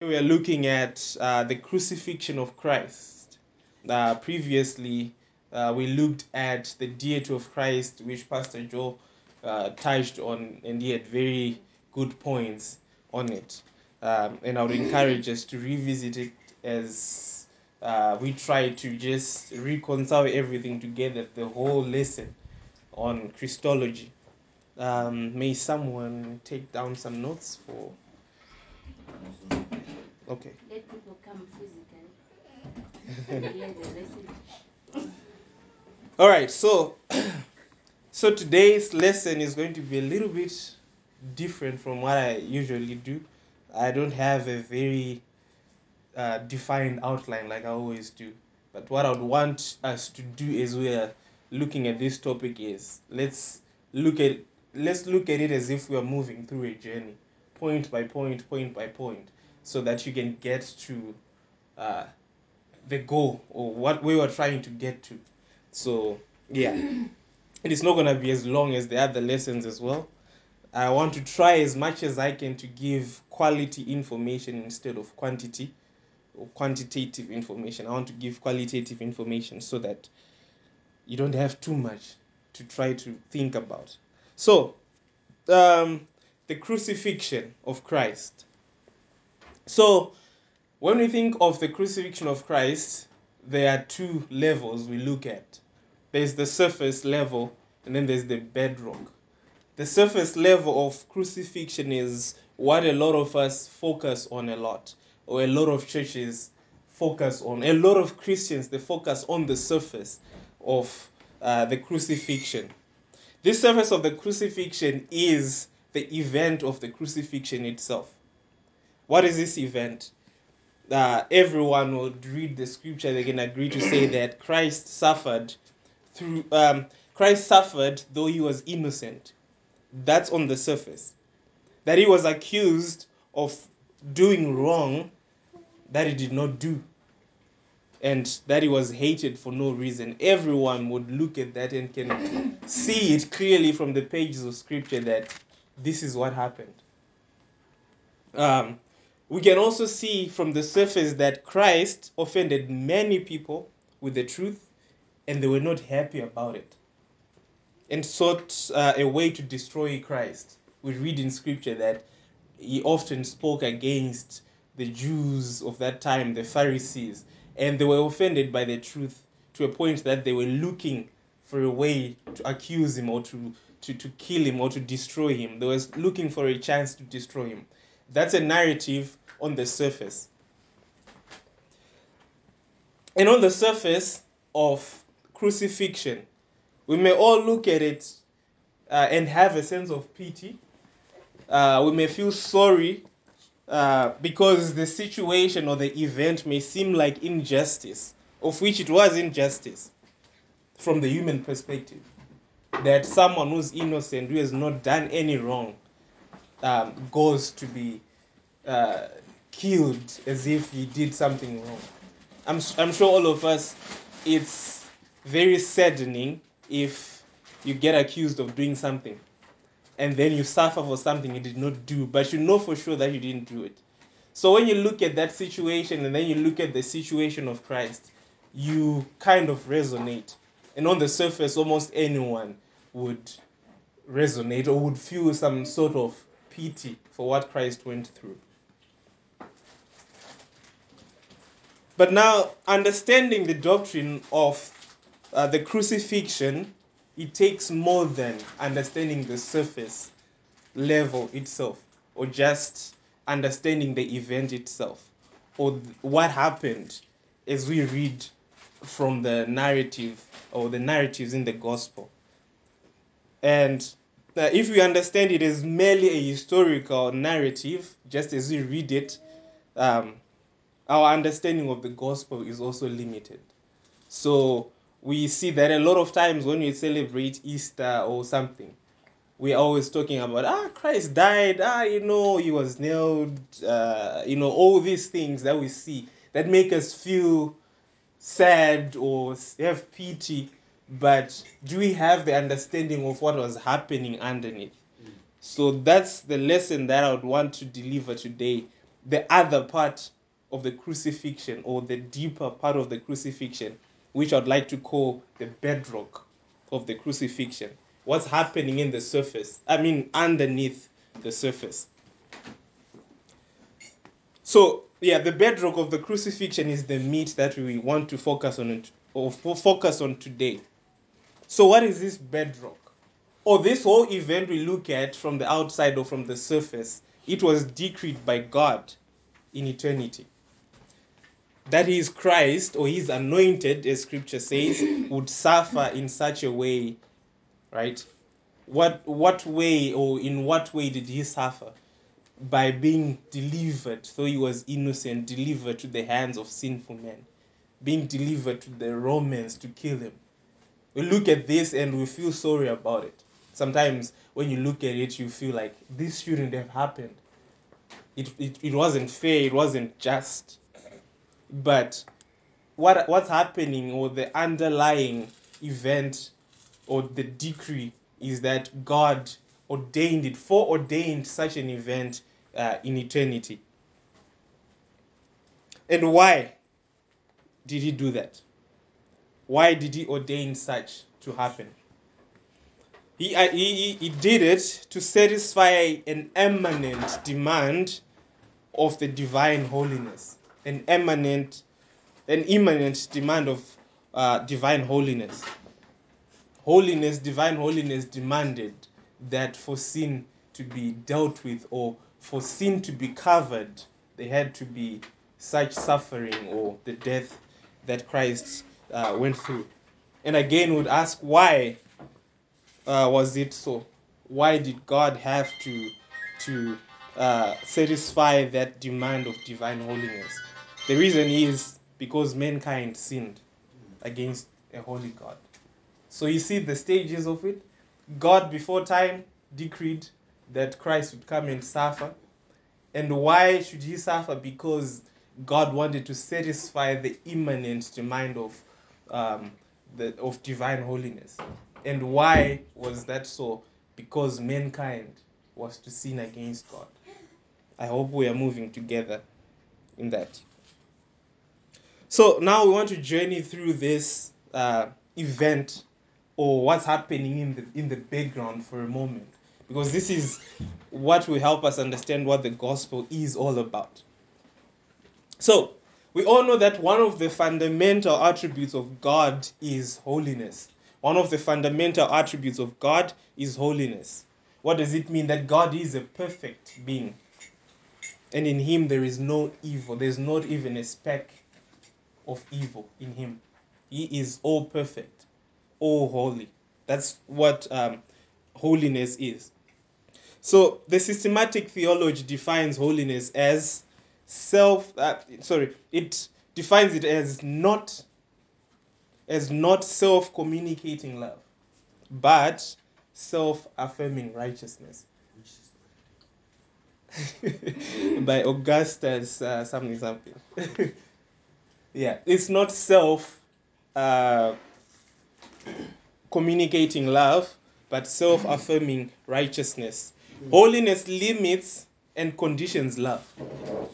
We are looking at uh, the crucifixion of Christ. Uh, previously, uh, we looked at the deity of Christ, which Pastor Joe uh, touched on, and he had very good points on it. Um, and I would encourage us to revisit it as uh, we try to just reconcile everything together, the whole lesson on Christology. Um, may someone take down some notes for. Okay. Let people come physically. Hear the lesson. All right, so so today's lesson is going to be a little bit different from what I usually do. I don't have a very uh, defined outline like I always do. But what I would want us to do as we are looking at this topic is let's look at let's look at it as if we are moving through a journey, point by point, point by point, so that you can get to uh, the goal or what we were trying to get to. So yeah, it is not gonna be as long as the other lessons as well. I want to try as much as I can to give quality information instead of quantity or quantitative information. I want to give qualitative information so that you don't have too much to try to think about. So, um, the crucifixion of Christ. So, when we think of the crucifixion of Christ, there are two levels we look at there's the surface level, and then there's the bedrock. The surface level of crucifixion is what a lot of us focus on a lot, or a lot of churches focus on. A lot of Christians they focus on the surface of uh, the crucifixion. This surface of the crucifixion is the event of the crucifixion itself. What is this event? Uh, everyone would read the scripture, they can agree to say that Christ suffered through um, Christ suffered though he was innocent. That's on the surface. That he was accused of doing wrong that he did not do. And that he was hated for no reason. Everyone would look at that and can see it clearly from the pages of scripture that this is what happened. Um, we can also see from the surface that Christ offended many people with the truth and they were not happy about it and sought uh, a way to destroy Christ. We read in scripture that he often spoke against the Jews of that time, the Pharisees, and they were offended by the truth to a point that they were looking for a way to accuse him or to, to, to kill him or to destroy him. They were looking for a chance to destroy him. That's a narrative on the surface. And on the surface of crucifixion, we may all look at it uh, and have a sense of pity. Uh, we may feel sorry uh, because the situation or the event may seem like injustice, of which it was injustice from the human perspective. That someone who's innocent, who has not done any wrong, um, goes to be uh, killed as if he did something wrong. I'm, I'm sure all of us, it's very saddening if you get accused of doing something and then you suffer for something you did not do, but you know for sure that you didn't do it. So when you look at that situation and then you look at the situation of Christ, you kind of resonate. And on the surface, almost anyone would resonate or would feel some sort of pity for what Christ went through. But now, understanding the doctrine of uh, the crucifixion, it takes more than understanding the surface level itself or just understanding the event itself or th- what happened as we read from the narrative or the narratives in the gospel. And uh, if we understand it as merely a historical narrative, just as we read it, um, our understanding of the gospel is also limited. So we see that a lot of times when we celebrate Easter or something, we're always talking about ah Christ died, ah you know he was nailed, uh, you know all these things that we see that make us feel sad or have pity, but do we have the understanding of what was happening underneath? So that's the lesson that I would want to deliver today. the other part of the crucifixion or the deeper part of the crucifixion, which I'd like to call the bedrock of the crucifixion. What's happening in the surface? I mean, underneath the surface. So, yeah, the bedrock of the crucifixion is the meat that we want to focus on or fo- focus on today. So, what is this bedrock? Or this whole event we look at from the outside or from the surface, it was decreed by God in eternity. That his Christ or his anointed, as scripture says, would suffer in such a way, right? What what way or in what way did he suffer? By being delivered, though he was innocent, delivered to the hands of sinful men, being delivered to the Romans to kill him. We look at this and we feel sorry about it. Sometimes when you look at it, you feel like this shouldn't have happened. It, it, it wasn't fair, it wasn't just. But what what's happening or the underlying event or the decree is that God ordained it, foreordained such an event uh, in eternity. And why did he do that? Why did he ordain such to happen? He, uh, he, he did it to satisfy an eminent demand of the divine holiness, an eminent, an imminent demand of uh, divine holiness. Holiness, divine holiness demanded that for sin to be dealt with or for sin to be covered, there had to be such suffering or the death that Christ uh, went through. And again, would ask why uh, was it so? Why did God have to to uh, satisfy that demand of divine holiness? The reason is because mankind sinned against a holy God. So you see the stages of it. God before time decreed that Christ would come and suffer. And why should he suffer? Because God wanted to satisfy the immanent demand of um, the, of divine holiness. And why was that so? Because mankind was to sin against God. I hope we are moving together in that. So now we want to journey through this uh, event or what's happening in the in the background for a moment, because this is what will help us understand what the gospel is all about. So we all know that one of the fundamental attributes of God is holiness. One of the fundamental attributes of God is holiness. What does it mean? That God is a perfect being. And in him there is no evil. There's not even a speck of evil in him. He is all perfect, all holy. That's what um, holiness is. So the systematic theology defines holiness as self. Uh, sorry, it defines it as not as not self-communicating love, but self-affirming righteousness. By Augustus uh, something something. yeah, it's not self. Uh, communicating love, but self affirming righteousness. Holiness limits and conditions love.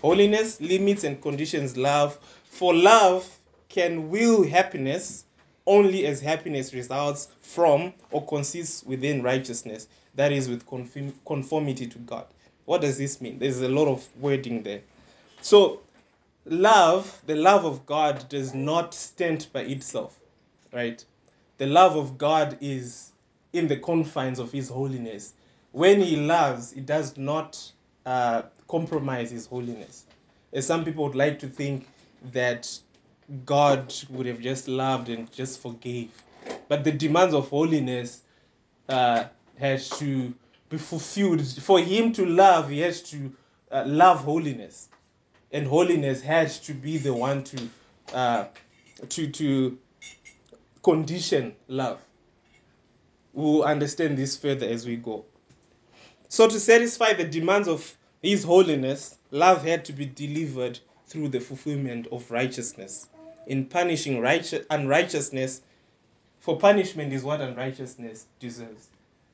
Holiness limits and conditions love. For love can will happiness only as happiness results from or consists within righteousness, that is, with conformity to God. What does this mean? There's a lot of wording there. So, love, the love of God, does not stand by itself, right? The love of God is in the confines of His holiness. When He loves, He does not uh, compromise His holiness. As some people would like to think that God would have just loved and just forgave. But the demands of holiness uh, has to be fulfilled. For Him to love, He has to uh, love holiness. And holiness has to be the one to, uh, to, to condition love. We'll understand this further as we go. So, to satisfy the demands of His holiness, love had to be delivered through the fulfillment of righteousness. In punishing righteous, unrighteousness, for punishment is what unrighteousness deserves.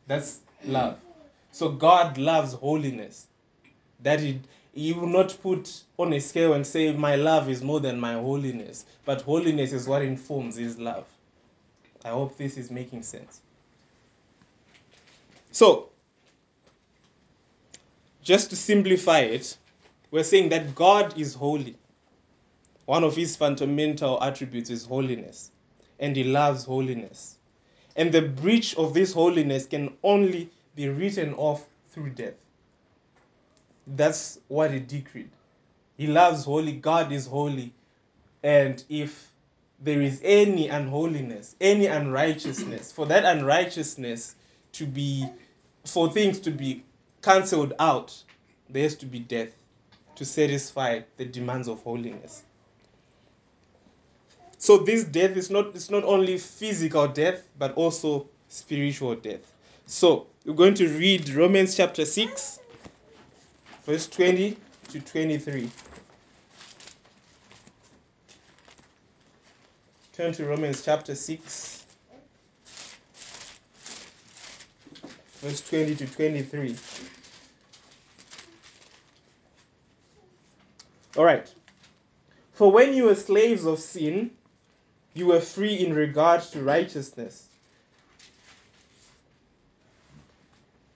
That's love. So, God loves holiness. That it, you will not put on a scale and say, My love is more than my holiness. But holiness is what informs his love. I hope this is making sense. So, just to simplify it, we're saying that God is holy. One of his fundamental attributes is holiness, and he loves holiness. And the breach of this holiness can only be written off through death. That's what he decreed. He loves holy, God is holy. And if there is any unholiness, any unrighteousness, for that unrighteousness to be, for things to be cancelled out, there has to be death to satisfy the demands of holiness. So this death is not it's not only physical death, but also spiritual death. So we're going to read Romans chapter 6, verse 20 to 23. Turn to Romans chapter 6, verse 20 to 23. All right. For when you were slaves of sin, you were free in regard to righteousness.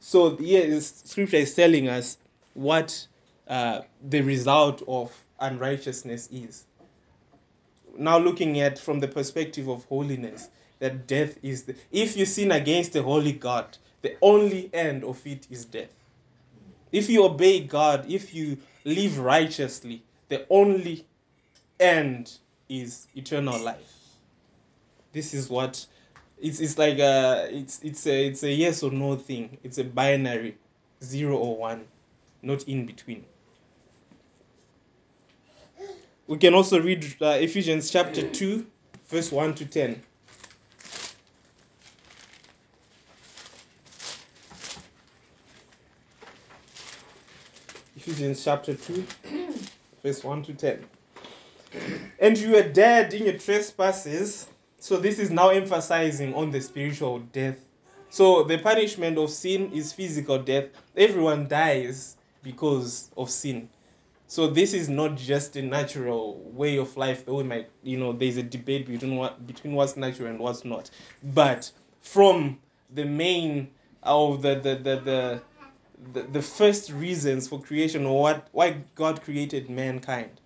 So here is scripture is telling us what uh, the result of unrighteousness is. Now looking at from the perspective of holiness, that death is the, if you sin against the holy God, the only end of it is death. If you obey God, if you live righteously, the only end is eternal life. This is what it's it's like a it's it's a it's a yes or no thing. It's a binary, zero or one, not in between. We can also read uh, Ephesians chapter 2, verse 1 to 10. Ephesians chapter 2, verse 1 to 10. And you were dead in your trespasses. So this is now emphasizing on the spiritual death. So the punishment of sin is physical death. Everyone dies because of sin. So this is not just a natural way of life. Though we might, you know, there's a debate between what between what's natural and what's not. But from the main uh, of the the the, the the, the first reasons for creation or what why God created mankind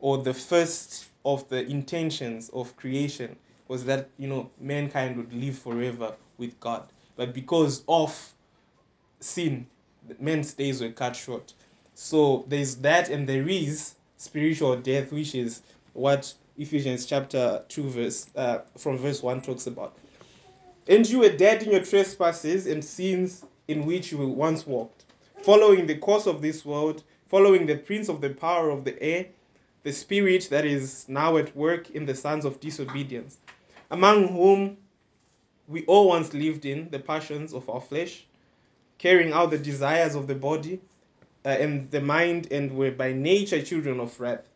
or the first of the intentions of creation was that you know mankind would live forever with God. But because of sin men's days were cut short. So there's that and there is spiritual death which is what Ephesians chapter 2 verse uh, from verse 1 talks about. And you were dead in your trespasses and sins in which you once walked, following the course of this world, following the prince of the power of the air, the spirit that is now at work in the sons of disobedience, among whom we all once lived in the passions of our flesh, carrying out the desires of the body uh, and the mind, and were by nature children of wrath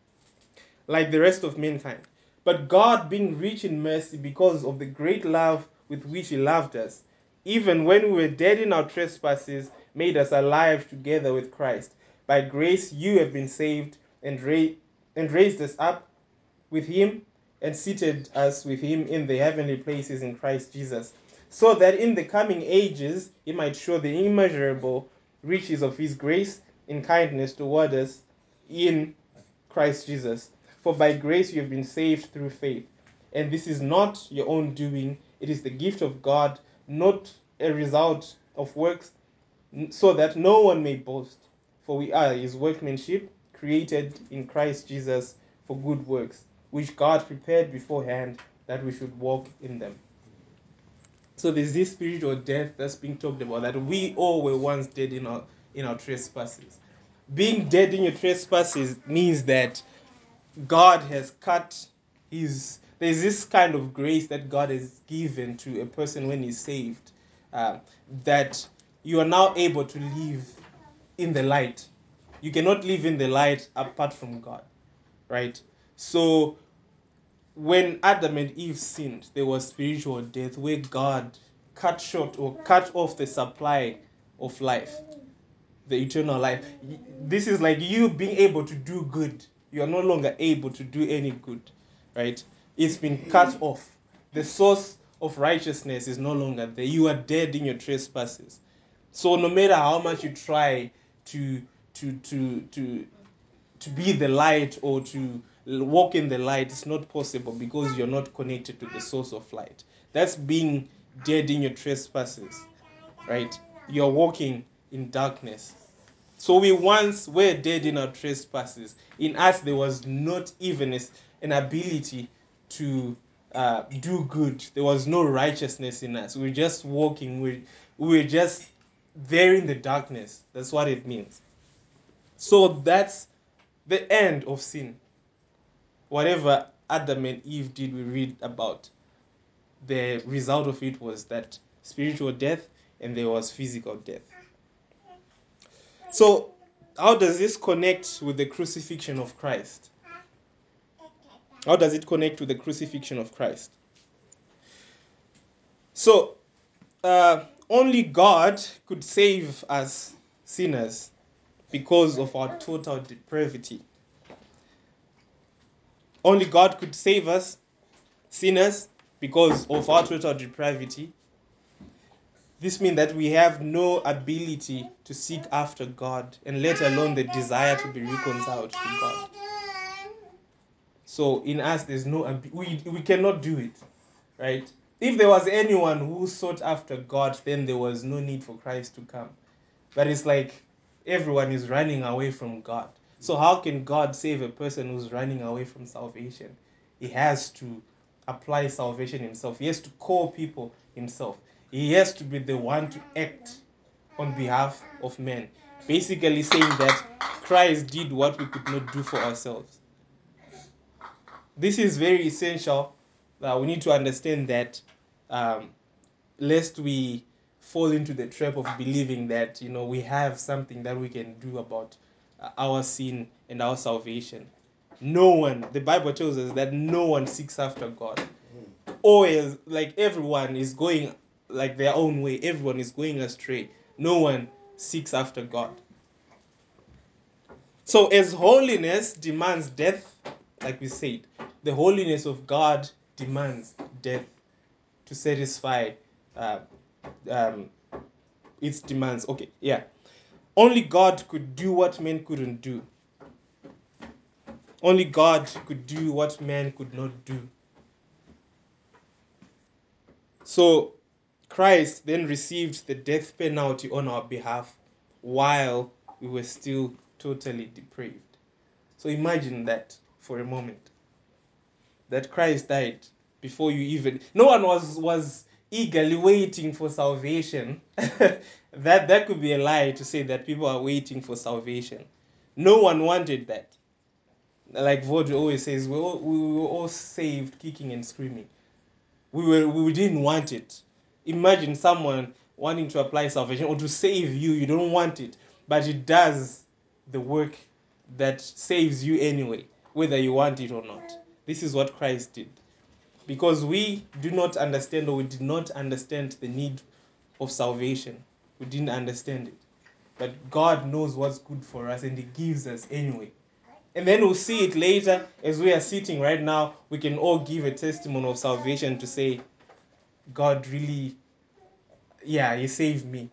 like the rest of mankind. But God, being rich in mercy because of the great love with which He loved us, even when we were dead in our trespasses, made us alive together with Christ. By grace you have been saved and, ra- and raised us up with Him and seated us with Him in the heavenly places in Christ Jesus, so that in the coming ages He might show the immeasurable riches of His grace in kindness toward us in Christ Jesus. For by grace you have been saved through faith. And this is not your own doing, it is the gift of God, not a result of works, so that no one may boast. For we are his workmanship, created in Christ Jesus for good works, which God prepared beforehand that we should walk in them. So there's this spiritual death that's being talked about that we all were once dead in our in our trespasses. Being dead in your trespasses means that God has cut his. There's this kind of grace that God has given to a person when he's saved, uh, that you are now able to live in the light. You cannot live in the light apart from God, right? So when Adam and Eve sinned, there was spiritual death where God cut short or cut off the supply of life, the eternal life. This is like you being able to do good. You are no longer able to do any good, right? It's been cut off. The source of righteousness is no longer there. You are dead in your trespasses. So no matter how much you try to to to to to be the light or to walk in the light it's not possible because you're not connected to the source of light. That's being dead in your trespasses right? You're walking in darkness. So we once were dead in our trespasses. In us there was not even an ability to uh, do good. There was no righteousness in us. We were just walking. We, we were just there in the darkness. That's what it means. So that's the end of sin. Whatever Adam and Eve did, we read about. The result of it was that spiritual death and there was physical death. So, how does this connect with the crucifixion of Christ? How does it connect with the crucifixion of Christ? So, uh, only God could save us sinners because of our total depravity. Only God could save us sinners because of our total depravity. This means that we have no ability to seek after God and let alone the desire to be reconciled to God. So in us, there's no we we cannot do it, right? If there was anyone who sought after God, then there was no need for Christ to come. But it's like everyone is running away from God. So how can God save a person who's running away from salvation? He has to apply salvation himself. He has to call people himself. He has to be the one to act on behalf of men. Basically saying that Christ did what we could not do for ourselves. This is very essential. Uh, we need to understand that um, lest we fall into the trap of believing that you know we have something that we can do about our sin and our salvation. No one the bible tells us that no one seeks after god. Always like everyone is going like their own way. Everyone is going astray. No one seeks after god. So as holiness demands death like we said the holiness of god demands death to satisfy uh, um, its demands. Okay, yeah. Only God could do what men couldn't do. Only God could do what man could not do. So Christ then received the death penalty on our behalf while we were still totally depraved. So imagine that for a moment. That Christ died before you even no one was was eagerly waiting for salvation. that that could be a lie to say that people are waiting for salvation. No one wanted that. Like Vod always says, we, we were all saved kicking and screaming. We were we didn't want it. Imagine someone wanting to apply salvation or to save you, you don't want it, but it does the work that saves you anyway, whether you want it or not. This is what Christ did. Because we do not understand or we did not understand the need of salvation. We didn't understand it. But God knows what's good for us and He gives us anyway. And then we'll see it later as we are sitting right now. We can all give a testimony of salvation to say, God really, yeah, He saved me.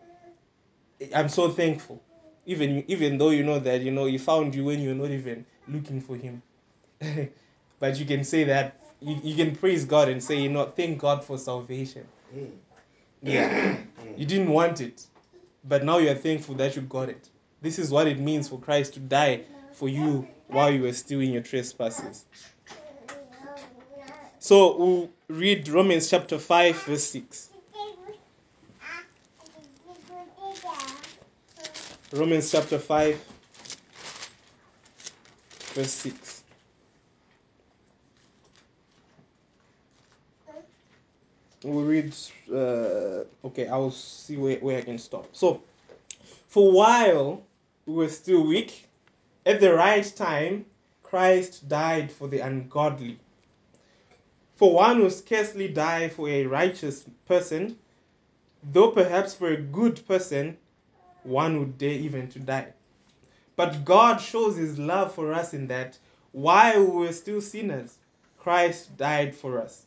I'm so thankful. Even even though you know that you know He found you when you're not even looking for Him. but you can say that you, you can praise God and say, you know, thank God for salvation. Yeah. You didn't want it, but now you're thankful that you got it. This is what it means for Christ to die for you while you were still in your trespasses. So we'll read Romans chapter 5, verse 6. Romans chapter 5, verse 6. We'll read. Uh, okay, I'll see where, where I can stop. So, for while we were still weak, at the right time, Christ died for the ungodly. For one will scarcely die for a righteous person, though perhaps for a good person, one would dare even to die. But God shows his love for us in that while we were still sinners, Christ died for us.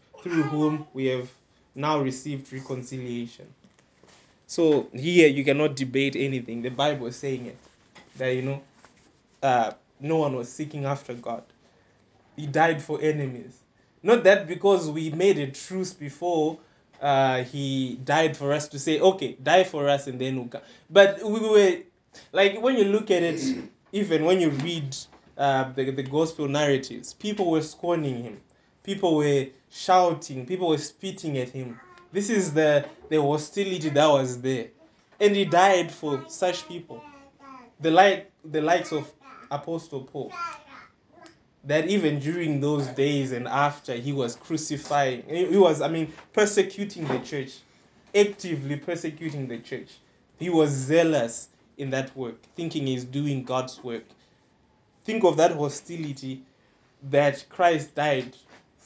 through whom we have now received reconciliation. So here you cannot debate anything. The Bible is saying it. That you know, uh, no one was seeking after God. He died for enemies. Not that because we made a truce before uh, he died for us to say, okay, die for us and then we'll come. But we were, like, when you look at it, even when you read uh, the, the gospel narratives, people were scorning him. People were shouting. People were spitting at him. This is the, the hostility that was there. And he died for such people. The, like, the likes of Apostle Paul that even during those days and after he was crucifying he was i mean persecuting the church actively persecuting the church he was zealous in that work thinking he's doing god's work think of that hostility that christ died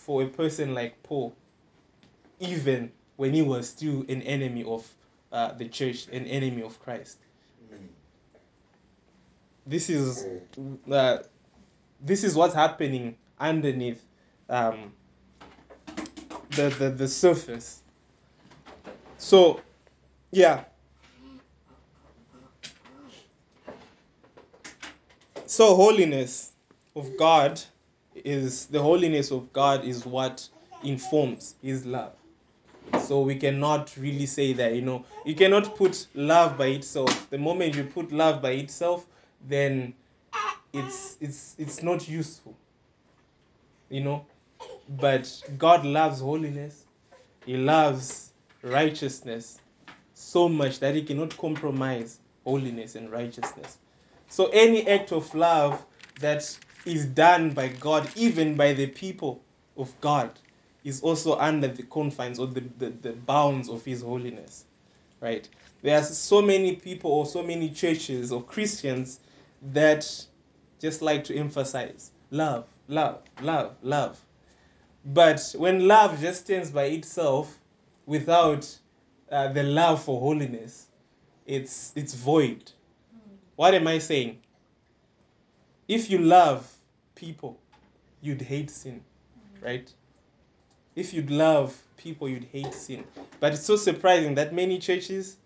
for a person like paul even when he was still an enemy of uh, the church an enemy of christ this is uh, this is what's happening underneath um, the, the, the surface. So, yeah. So, holiness of God is the holiness of God is what informs His love. So, we cannot really say that, you know, you cannot put love by itself. The moment you put love by itself, then it's it's it's not useful. You know, but God loves holiness. He loves righteousness so much that he cannot compromise holiness and righteousness. So any act of love that is done by God, even by the people of God, is also under the confines or the, the, the bounds of his holiness. Right? There are so many people or so many churches or Christians that just like to emphasize love, love, love, love. But when love just stands by itself without uh, the love for holiness, it's it's void. What am I saying? If you love people, you'd hate sin, right? If you'd love people, you'd hate sin. But it's so surprising that many churches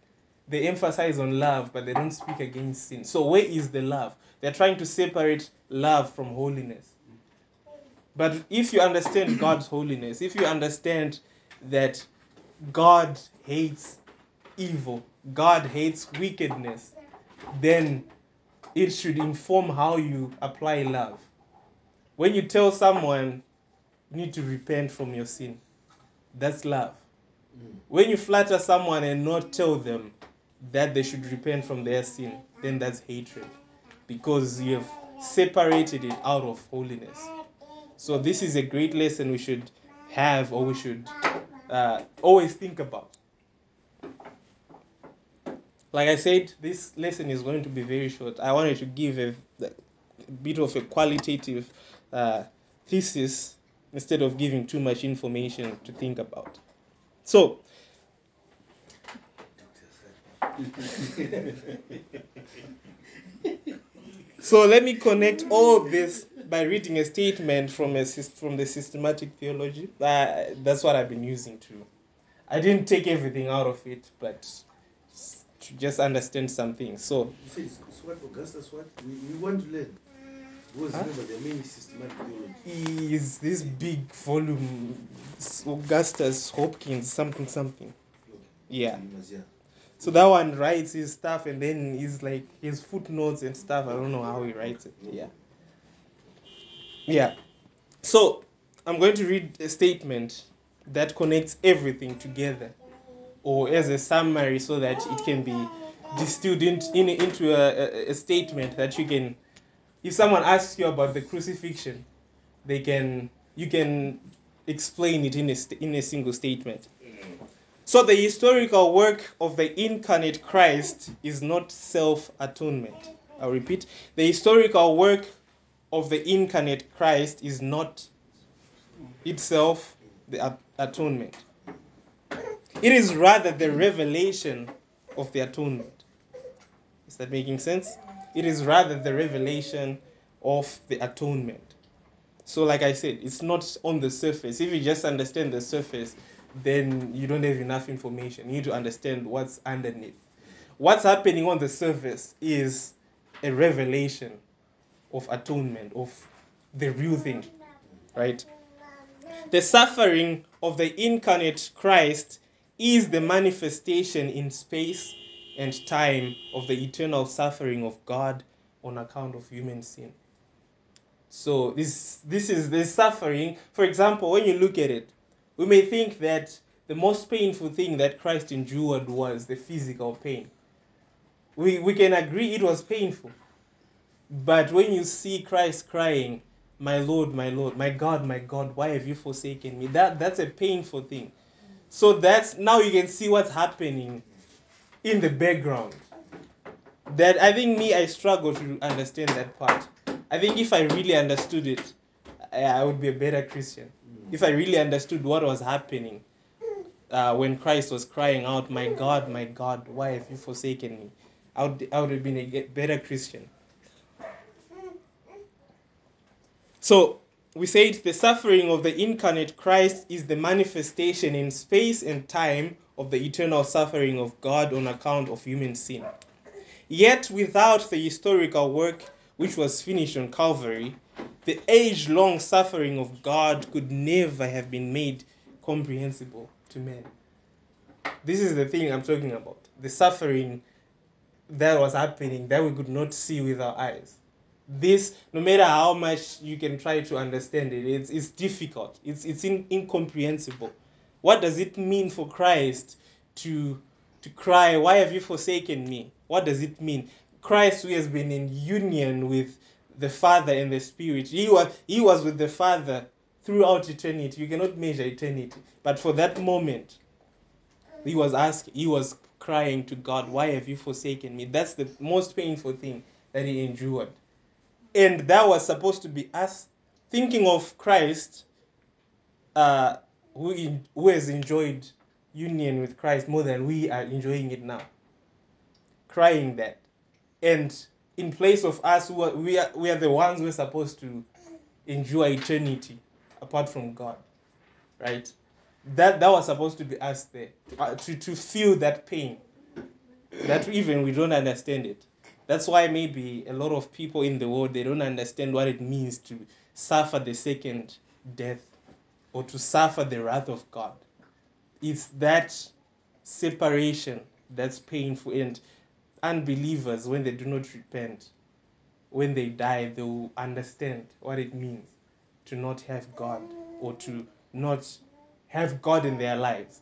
they emphasize on love, but they don't speak against sin. So where is the love? They're trying to separate love from holiness. But if you understand God's holiness, if you understand that God hates evil, God hates wickedness, then it should inform how you apply love. When you tell someone you need to repent from your sin, that's love. When you flatter someone and not tell them that they should repent from their sin, then that's hatred because you have separated it out of holiness. So, this is a great lesson we should have or we should uh, always think about. Like I said, this lesson is going to be very short. I wanted to give a, a bit of a qualitative uh, thesis instead of giving too much information to think about. So, so let me connect all this by reading a statement from a from the systematic theology. Uh, that's what I've been using to. I didn't take everything out of it, but to just understand something. So, You it's, it's what Augustus what? We, we want to learn. Because remember, there are many systematic theologies. is this big volume Augustus Hopkins something something. Yeah. So that one writes his stuff and then he's like his footnotes and stuff. I don't know how he writes it. Yeah. Yeah. So I'm going to read a statement that connects everything together or as a summary so that it can be distilled in, in, into a, a, a statement that you can if someone asks you about the crucifixion they can you can explain it in a, st- in a single statement. Mm. So the historical work of the incarnate christ is not self-atonement. I'll repeat. The historical work of the incarnate christ is not itself the atonement. It is rather the revelation of the atonement. Is that making sense it is rather the revelation of the atonement so, like I said, it's not on the surface. If you just understand the surface, then you don't have enough information. You need to understand what's underneath. What's happening on the surface is a revelation of atonement, of the real thing, right? The suffering of the incarnate Christ is the manifestation in space and time of the eternal suffering of God on account of human sin. So this this is the suffering. For example, when you look at it, we may think that the most painful thing that Christ endured was the physical pain. We we can agree it was painful. But when you see Christ crying, "My Lord, my Lord, my God, my God, why have you forsaken me?" That that's a painful thing. So that's now you can see what's happening in the background. That I think me I struggle to understand that part. I think if I really understood it, I, I would be a better Christian. If I really understood what was happening uh, when Christ was crying out, "My God, my God, why have you forsaken me?" I would I would have been a better Christian. So we said the suffering of the incarnate Christ is the manifestation in space and time of the eternal suffering of God on account of human sin. Yet, without the historical work which was finished on Calvary, the age long suffering of God could never have been made comprehensible to men. This is the thing I'm talking about. The suffering that was happening that we could not see with our eyes. This, no matter how much you can try to understand it, it's, it's difficult. It's, it's in, incomprehensible. What does it mean for Christ to, to cry, Why have you forsaken me? What does it mean? Christ, who has been in union with the Father and the Spirit, he was, he was with the Father throughout eternity. You cannot measure eternity. But for that moment, he was asking, he was crying to God, Why have you forsaken me? That's the most painful thing that he endured. And that was supposed to be us thinking of Christ, uh, who, who has enjoyed union with Christ more than we are enjoying it now. Crying that. And in place of us, who are, we, are, we are the ones who are supposed to enjoy eternity apart from God. Right? That, that was supposed to be us there, uh, to, to feel that pain that even we don't understand it. That's why maybe a lot of people in the world they don't understand what it means to suffer the second death or to suffer the wrath of God. It's that separation that's painful and unbelievers when they do not repent, when they die, they will understand what it means to not have God or to not have God in their lives.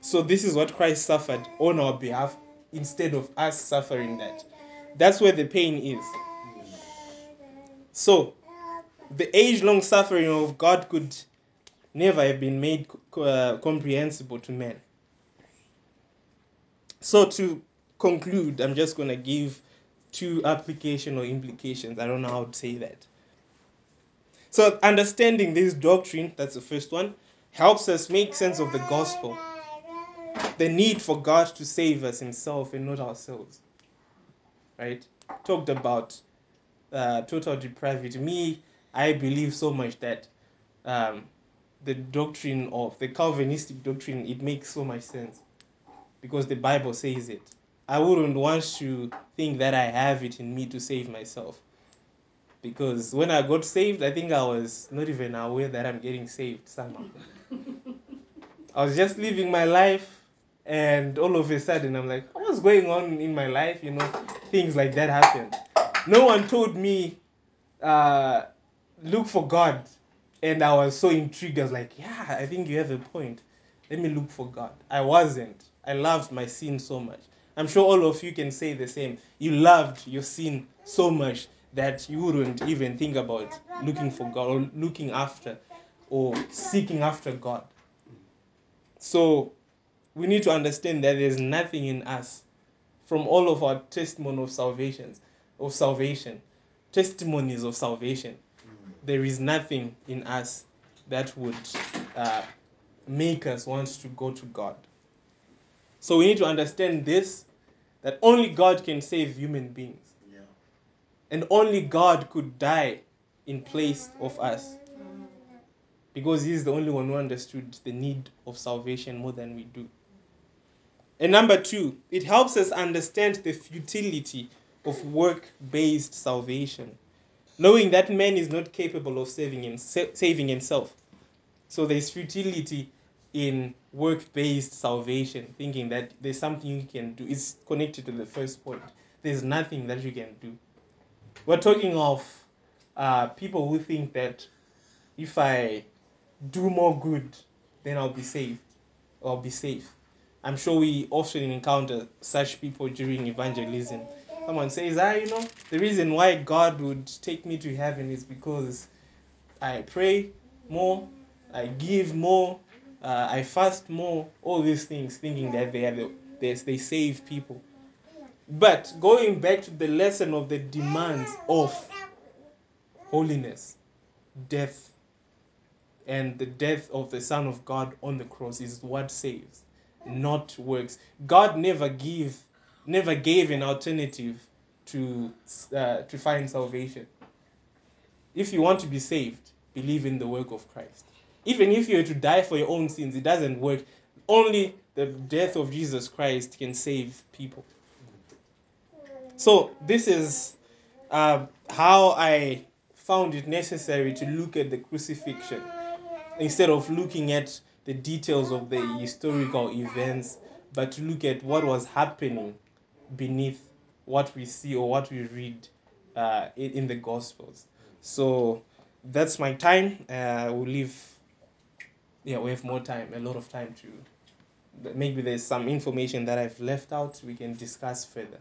So this is what Christ suffered on our behalf instead of us suffering that. That's where the pain is. So the age-long suffering of God could never have been made uh, comprehensible to men. So to conclude, I'm just going to give two application or implications. I don't know how to say that. So understanding this doctrine, that's the first one, helps us make sense of the gospel. The need for God to save us himself and not ourselves. Right? Talked about uh, total depravity. Me, I believe so much that um, the doctrine of the Calvinistic doctrine, it makes so much sense because the Bible says it. I wouldn't want to think that I have it in me to save myself. because when I got saved, I think I was not even aware that I'm getting saved somehow. I was just living my life, and all of a sudden, I'm like, what's going on in my life? You know, things like that happen. No one told me, uh, look for God. And I was so intrigued. I was like, yeah, I think you have a point. Let me look for God. I wasn't. I loved my sin so much. I'm sure all of you can say the same. You loved your sin so much that you wouldn't even think about looking for God or looking after or seeking after God. So we need to understand that there's nothing in us from all of our testimony of salvation, of salvation, testimonies of salvation. There is nothing in us that would uh, make us want to go to God. So we need to understand this that only God can save human beings. Yeah. And only God could die in place of us. Because He's the only one who understood the need of salvation more than we do. And number two, it helps us understand the futility of work based salvation. Knowing that man is not capable of saving, him, saving himself. So there's futility in work based salvation, thinking that there's something you can do. It's connected to the first point. There's nothing that you can do. We're talking of uh, people who think that if I do more good, then I'll be saved I'll be safe. I'm sure we often encounter such people during evangelism. Someone says, ah, you know, the reason why God would take me to heaven is because I pray more, I give more, uh, I fast more, all these things, thinking that they, are the, they, they save people. But going back to the lesson of the demands of holiness, death, and the death of the Son of God on the cross is what saves, not works. God never give, never gave an alternative to uh, to find salvation. If you want to be saved, believe in the work of Christ. Even if you were to die for your own sins, it doesn't work. Only the death of Jesus Christ can save people. So this is uh, how I found it necessary to look at the crucifixion instead of looking at the details of the historical events, but to look at what was happening beneath what we see or what we read uh, in, the Gospels. So that's my time. Uh, we'll leave. Yeah, we have more time, a lot of time to. Maybe there's some information that I've left out. We can discuss further.